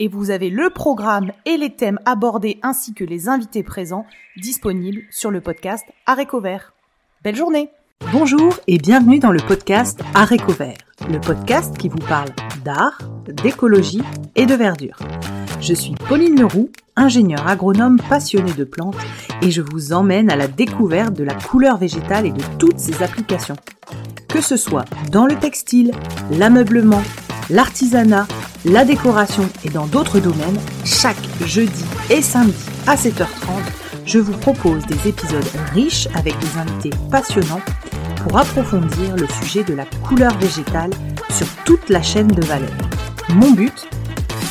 et vous avez le programme et les thèmes abordés ainsi que les invités présents disponibles sur le podcast Aréco Vert. Belle journée Bonjour et bienvenue dans le podcast Aréco Vert, le podcast qui vous parle d'art, d'écologie et de verdure. Je suis Pauline Leroux, ingénieure agronome passionnée de plantes et je vous emmène à la découverte de la couleur végétale et de toutes ses applications. Que ce soit dans le textile, l'ameublement, l'artisanat, la décoration et dans d'autres domaines, chaque jeudi et samedi à 7h30, je vous propose des épisodes riches avec des invités passionnants pour approfondir le sujet de la couleur végétale sur toute la chaîne de valeur. Mon but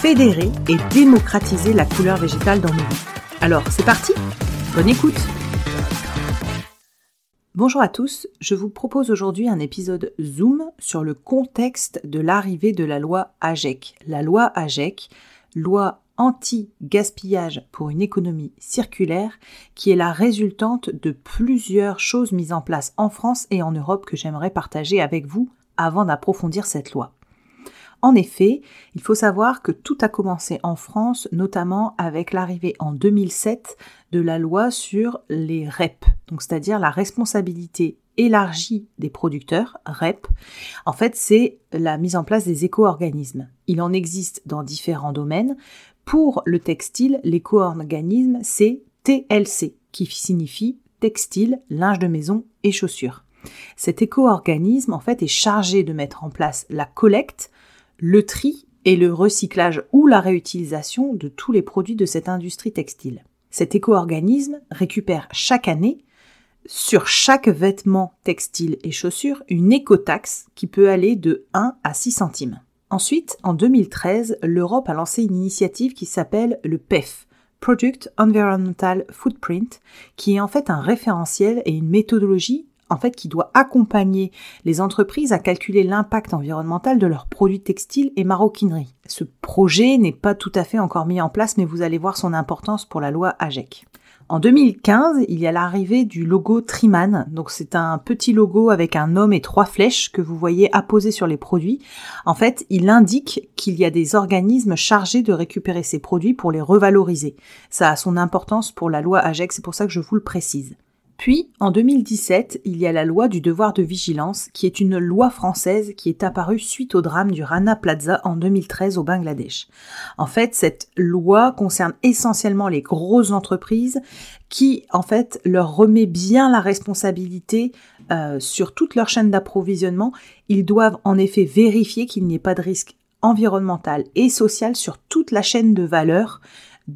Fédérer et démocratiser la couleur végétale dans nos vies. Alors, c'est parti? Bonne écoute Bonjour à tous, je vous propose aujourd'hui un épisode Zoom sur le contexte de l'arrivée de la loi AGEC. La loi AGEC, loi anti-gaspillage pour une économie circulaire, qui est la résultante de plusieurs choses mises en place en France et en Europe que j'aimerais partager avec vous avant d'approfondir cette loi. En effet, il faut savoir que tout a commencé en France, notamment avec l'arrivée en 2007 de la loi sur les REP, donc c'est-à-dire la responsabilité élargie des producteurs, REP. En fait, c'est la mise en place des éco-organismes. Il en existe dans différents domaines. Pour le textile, l'éco-organisme, c'est TLC, qui signifie textile, linge de maison et chaussures. Cet éco-organisme, en fait, est chargé de mettre en place la collecte, le tri et le recyclage ou la réutilisation de tous les produits de cette industrie textile. Cet éco-organisme récupère chaque année sur chaque vêtement textile et chaussure une écotaxe qui peut aller de 1 à 6 centimes. Ensuite, en 2013, l'Europe a lancé une initiative qui s'appelle le PEF, Product Environmental Footprint, qui est en fait un référentiel et une méthodologie en fait, qui doit accompagner les entreprises à calculer l'impact environnemental de leurs produits textiles et maroquinerie. Ce projet n'est pas tout à fait encore mis en place, mais vous allez voir son importance pour la loi AGEC. En 2015, il y a l'arrivée du logo Triman. Donc c'est un petit logo avec un homme et trois flèches que vous voyez apposées sur les produits. En fait, il indique qu'il y a des organismes chargés de récupérer ces produits pour les revaloriser. Ça a son importance pour la loi AGEC, c'est pour ça que je vous le précise. Puis, en 2017, il y a la loi du devoir de vigilance, qui est une loi française qui est apparue suite au drame du Rana Plaza en 2013 au Bangladesh. En fait, cette loi concerne essentiellement les grosses entreprises qui, en fait, leur remet bien la responsabilité euh, sur toute leur chaîne d'approvisionnement. Ils doivent en effet vérifier qu'il n'y ait pas de risque environnemental et social sur toute la chaîne de valeur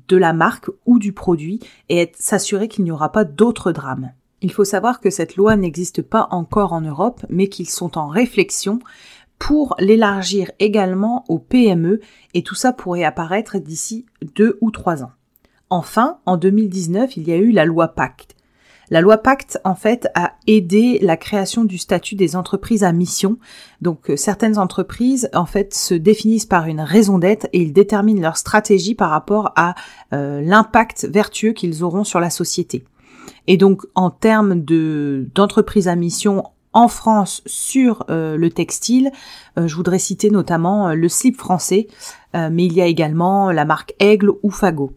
de la marque ou du produit et s'assurer qu'il n'y aura pas d'autres drames. Il faut savoir que cette loi n'existe pas encore en Europe, mais qu'ils sont en réflexion pour l'élargir également aux PME et tout ça pourrait apparaître d'ici deux ou trois ans. Enfin, en 2019, il y a eu la loi Pacte, la loi Pacte, en fait, a aidé la création du statut des entreprises à mission. Donc, euh, certaines entreprises, en fait, se définissent par une raison d'être et ils déterminent leur stratégie par rapport à euh, l'impact vertueux qu'ils auront sur la société. Et donc, en termes de d'entreprises à mission en France sur euh, le textile, je voudrais citer notamment le slip français, mais il y a également la marque Aigle ou Fagot.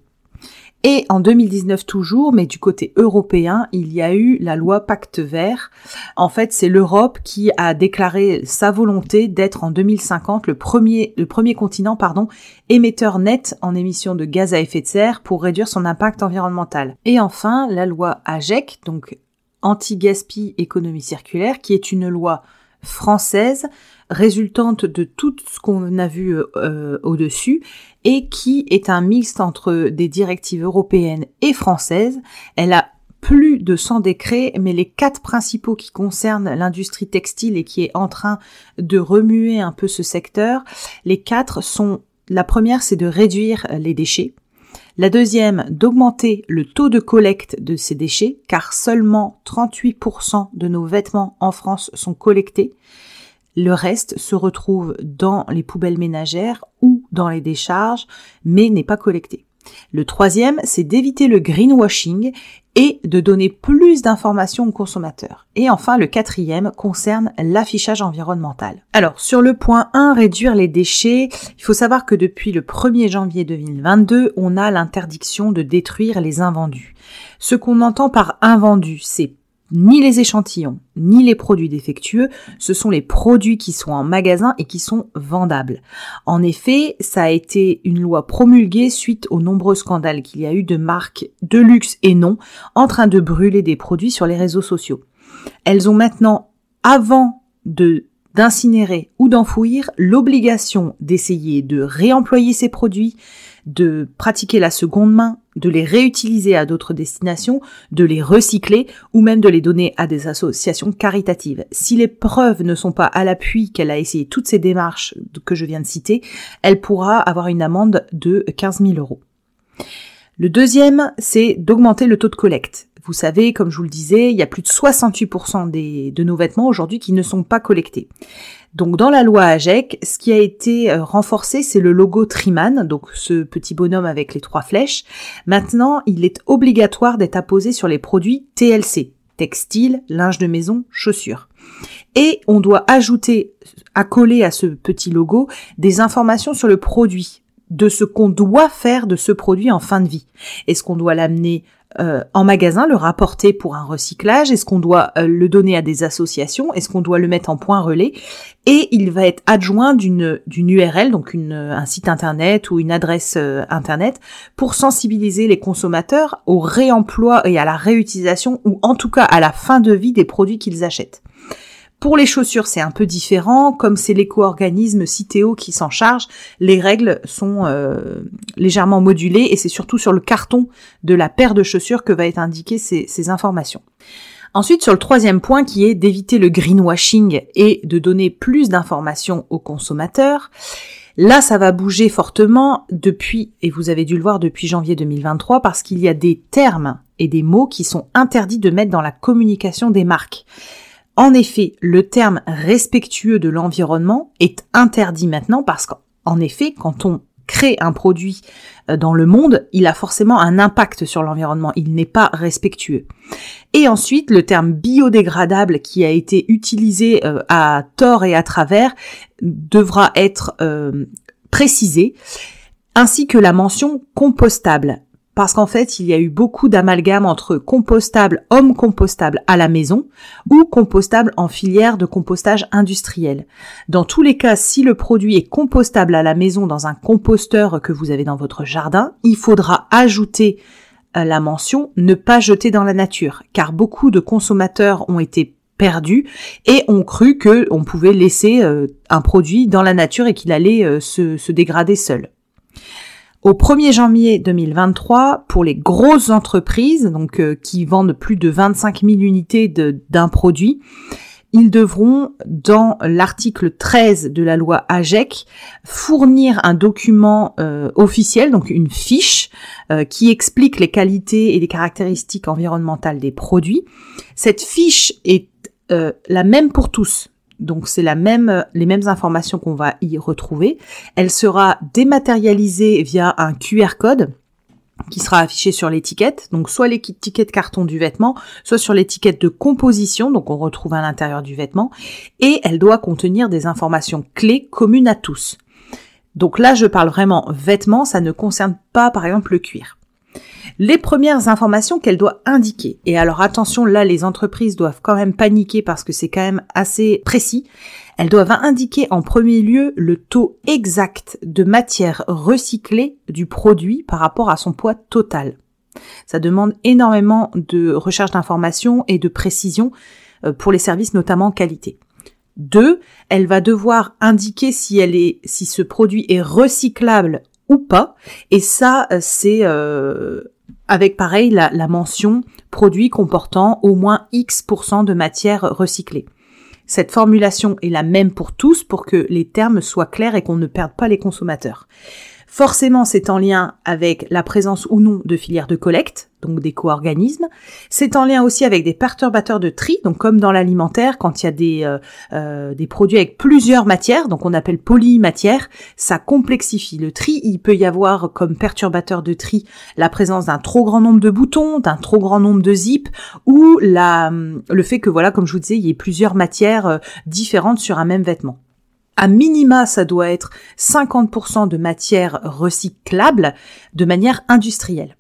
Et en 2019 toujours, mais du côté européen, il y a eu la loi Pacte Vert. En fait, c'est l'Europe qui a déclaré sa volonté d'être en 2050 le premier, continent, émetteur net en émissions de gaz à effet de serre pour réduire son impact environnemental. Et enfin, la loi AGEC, donc anti-gaspi économie circulaire, qui est une loi française résultante de tout ce qu'on a vu euh, au-dessus et qui est un mixte entre des directives européennes et françaises. Elle a plus de 100 décrets, mais les quatre principaux qui concernent l'industrie textile et qui est en train de remuer un peu ce secteur, les quatre sont, la première c'est de réduire les déchets. La deuxième, d'augmenter le taux de collecte de ces déchets, car seulement 38% de nos vêtements en France sont collectés. Le reste se retrouve dans les poubelles ménagères ou dans les décharges, mais n'est pas collecté. Le troisième, c'est d'éviter le greenwashing et de donner plus d'informations aux consommateurs. Et enfin, le quatrième concerne l'affichage environnemental. Alors, sur le point 1, réduire les déchets, il faut savoir que depuis le 1er janvier 2022, on a l'interdiction de détruire les invendus. Ce qu'on entend par invendu, c'est ni les échantillons, ni les produits défectueux, ce sont les produits qui sont en magasin et qui sont vendables. En effet, ça a été une loi promulguée suite aux nombreux scandales qu'il y a eu de marques de luxe et non en train de brûler des produits sur les réseaux sociaux. Elles ont maintenant, avant de d'incinérer ou d'enfouir, l'obligation d'essayer de réemployer ces produits, de pratiquer la seconde main, de les réutiliser à d'autres destinations, de les recycler ou même de les donner à des associations caritatives. Si les preuves ne sont pas à l'appui qu'elle a essayé toutes ces démarches que je viens de citer, elle pourra avoir une amende de 15 000 euros. Le deuxième, c'est d'augmenter le taux de collecte. Vous savez, comme je vous le disais, il y a plus de 68% des, de nos vêtements aujourd'hui qui ne sont pas collectés. Donc dans la loi AGEC, ce qui a été euh, renforcé, c'est le logo Triman, donc ce petit bonhomme avec les trois flèches. Maintenant, il est obligatoire d'être apposé sur les produits TLC, textile, linge de maison, chaussures. Et on doit ajouter, accoler à ce petit logo, des informations sur le produit, de ce qu'on doit faire de ce produit en fin de vie. Est-ce qu'on doit l'amener euh, en magasin, le rapporter pour un recyclage? Est-ce qu'on doit euh, le donner à des associations? Est-ce qu'on doit le mettre en point relais? Et il va être adjoint d'une URL, donc une, un site internet ou une adresse euh, internet, pour sensibiliser les consommateurs au réemploi et à la réutilisation, ou en tout cas à la fin de vie des produits qu'ils achètent. Pour les chaussures, c'est un peu différent. Comme c'est l'éco-organisme Citeo qui s'en charge, les règles sont euh, légèrement modulées et c'est surtout sur le carton de la paire de chaussures que va être indiqué ces, ces informations. Ensuite, sur le troisième point qui est d'éviter le greenwashing et de donner plus d'informations aux consommateurs, Là, ça va bouger fortement depuis, et vous avez dû le voir depuis janvier 2023, parce qu'il y a des termes et des mots qui sont interdits de mettre dans la communication des marques. En effet, le terme respectueux de l'environnement est interdit maintenant parce qu'en effet, quand on crée un produit euh, dans le monde, il a forcément un impact sur l'environnement, il n'est pas respectueux. Et ensuite, le terme biodégradable qui a été utilisé euh, à tort et à travers devra être euh, précisé, ainsi que la mention compostable parce qu'en fait, il y a eu beaucoup d'amalgames entre compostable, homme compostable à la maison ou compostable en filière de compostage industriel. Dans tous les cas, si le produit est compostable à la maison dans un composteur que vous avez dans votre jardin, il faudra ajouter euh, la mention ne pas jeter dans la nature, car beaucoup de consommateurs ont été perdus et ont cru que on pouvait laisser euh, un produit dans la nature et qu'il allait euh, se, se dégrader seul. Au 1er janvier 2023, pour les grosses entreprises, donc euh, qui vendent plus de 25 000 unités d'un produit, ils devront, dans l'article 13 de la loi AGEC, fournir un document euh, officiel, donc une fiche, euh, qui explique les qualités et les caractéristiques environnementales des produits. Cette fiche est la même pour tous, donc c'est la même, les mêmes informations qu'on va y retrouver. Elle sera dématérialisée via un QR code qui sera affiché sur l'étiquette, donc soit l'étiquette carton du vêtement, soit sur l'étiquette de composition, donc on retrouve à l'intérieur du vêtement, et elle doit contenir des informations clés communes à tous. Donc là, je parle vraiment vêtements, ça ne concerne pas par exemple le cuir les premières informations qu'elle doit indiquer. Et alors attention, là, les entreprises doivent quand même paniquer parce que c'est quand même assez précis. Elles doivent indiquer en premier lieu le taux exact de matière recyclée du produit par rapport à son poids total. Ça demande énormément de recherche d'informations et de précision euh, pour les services, notamment qualité. Deux, elle va devoir indiquer si elle est, si ce produit est recyclable ou pas. Et ça, euh, c'est euh, avec pareil la, mention produit comportant au moins X% de matière recyclée. Cette formulation est la même pour tous pour que les termes soient clairs et qu'on ne perde pas les consommateurs. Forcément, c'est en lien avec la présence ou non de filières de collecte, donc d'éco-organismes. C'est en lien aussi avec des perturbateurs de tri, donc comme dans l'alimentaire, quand il y a des, euh, euh, des produits avec plusieurs matières, donc on appelle polymatière, ça complexifie le tri. Il peut y avoir comme perturbateur de tri la présence d'un trop grand nombre de boutons, d'un trop grand nombre de zips, ou la, le fait que, voilà, comme je vous disais, il y ait plusieurs matières euh, différentes sur un même vêtement. À minima, ça doit être 50% de matière recyclable de manière industrielle.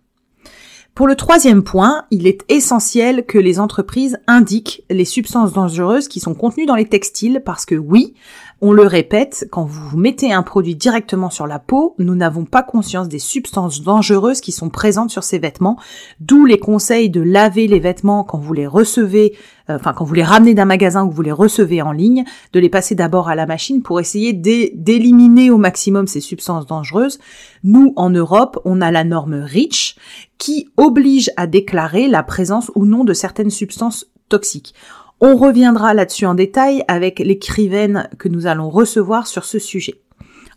Pour le troisième point, il est essentiel que les entreprises indiquent les substances dangereuses qui sont contenues dans les textiles parce que oui, on le répète, quand vous mettez un produit directement sur la peau, nous n'avons pas conscience des substances dangereuses qui sont présentes sur ces vêtements, d'où les conseils de laver les vêtements quand vous les recevez, euh, enfin quand vous les ramenez d'un magasin ou vous les recevez en ligne, de les passer d'abord à la machine pour essayer d'éliminer au maximum ces substances dangereuses. Nous, en Europe, on a la norme REACH qui oblige à déclarer la présence ou non de certaines substances toxiques. On reviendra là-dessus en détail avec l'écrivaine que nous allons recevoir sur ce sujet.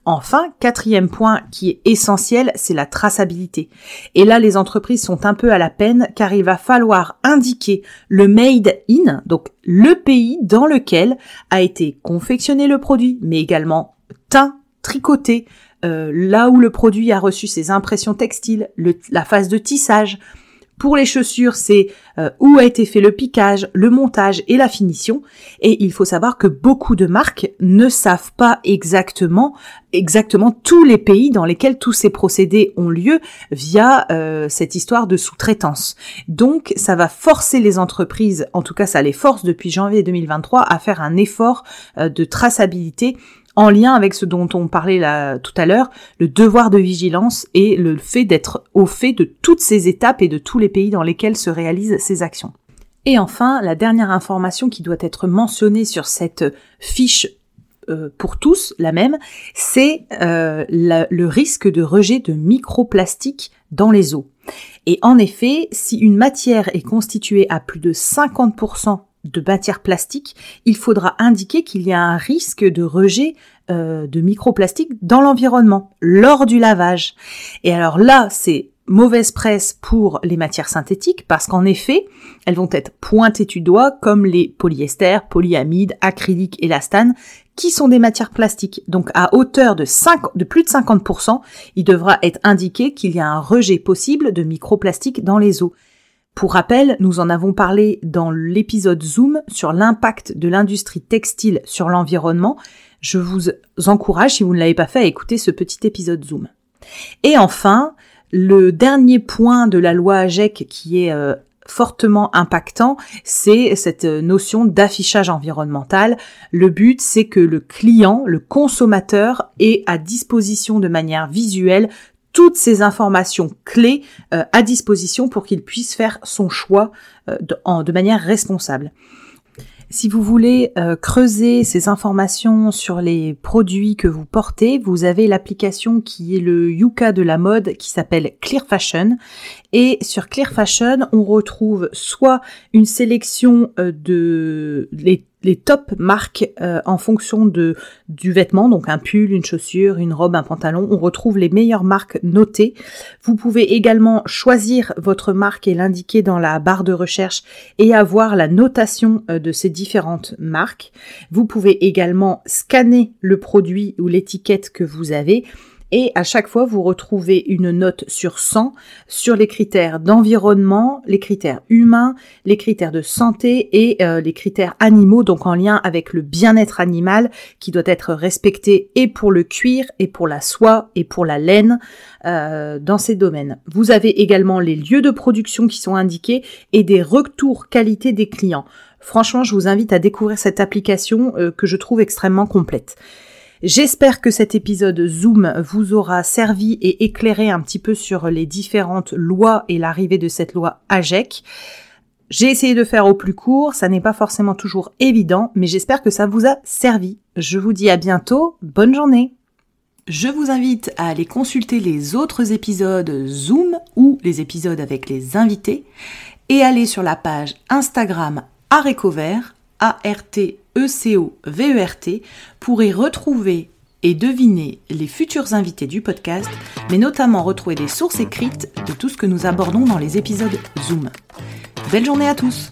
Enfin, quatrième point qui est essentiel, c'est la traçabilité. Et là, les entreprises sont un peu à la peine car il va falloir indiquer le made in, donc le pays dans lequel a été confectionné le produit, mais également teint, tricoté, euh, là où le produit a reçu ses impressions textiles, la phase de tissage, pour les chaussures, c'est euh, où a été fait le piquage, le montage et la finition. Et il faut savoir que beaucoup de marques ne savent pas exactement exactement tous les pays dans lesquels tous ces procédés ont lieu via euh, cette histoire de sous-traitance. Donc ça va forcer les entreprises, en tout cas ça les force depuis janvier 2023 à faire un effort euh, de traçabilité en lien avec ce dont on parlait tout à l'heure, le devoir de vigilance et le fait d'être au fait de toutes ces étapes et de tous les pays dans lesquels se réalisent ces actions. Et enfin, la dernière information qui doit être mentionnée sur cette fiche euh, pour tous, la même, c'est euh, le risque de rejet de microplastiques dans les eaux. Et en effet, si une matière est constituée à plus de 50% de matière plastique, il faudra indiquer qu'il y a un risque de rejet euh, de microplastiques dans l'environnement lors du lavage. Et alors là, c'est mauvaise presse pour les matières synthétiques parce qu'en effet, elles vont être pointées du doigt comme les polyesters, polyamides, acryliques, élastane qui sont des matières plastiques. Donc à hauteur de, 5, de plus de 50%, il devra être indiqué qu'il y a un rejet possible de microplastiques dans les eaux. Pour rappel, nous en avons parlé dans l'épisode Zoom sur l'impact de l'industrie textile sur l'environnement. Je vous encourage, si vous ne l'avez pas fait, à écouter ce petit épisode Zoom. Et enfin, le dernier point de la loi AGEC qui est euh, fortement impactant, c'est cette notion d'affichage environnemental. Le but, c'est que le client, le consommateur, ait à disposition de manière visuelle toutes ces informations clés euh, à disposition pour qu'il puisse faire son choix euh, de, manière responsable. Si vous voulez euh, creuser ces informations sur les produits que vous portez, vous avez l'application qui est le Yuka de la mode qui s'appelle Clear Fashion. Et sur Clear Fashion, on retrouve soit une sélection de les les top marques euh, en fonction de du vêtement, donc un pull, une chaussure, une robe, un pantalon. On retrouve les meilleures marques notées. Vous pouvez également choisir votre marque et l'indiquer dans la barre de recherche et avoir la notation euh, de ces différentes marques. Vous pouvez également scanner le produit ou l'étiquette que vous avez et à chaque fois vous retrouvez une note sur 100 sur les critères d'environnement, les critères humains, les critères de santé et euh, les critères animaux, donc en lien avec le bien-être animal qui doit être respecté et pour le cuir et pour la soie et pour la laine euh, dans ces domaines. Vous avez également les lieux de production qui sont indiqués et des retours qualité des clients. Franchement, je vous invite à découvrir cette application euh, que je trouve extrêmement complète. J'espère que cet épisode Zoom vous aura servi et éclairé un petit peu sur les différentes lois et l'arrivée de cette loi AGEC. J'ai essayé de faire au plus court, ça n'est pas forcément toujours évident, mais j'espère que ça vous a servi. Je vous dis à bientôt, bonne journée je vous invite à aller consulter les autres épisodes Zoom ou les épisodes avec les invités et aller sur la page Instagram Arécovert, A-R-T E-C-O-V-E-R-T, pour y retrouver et deviner les futurs invités du podcast, mais notamment retrouver des sources écrites de tout ce que nous abordons dans les épisodes Zoom. Belle journée à tous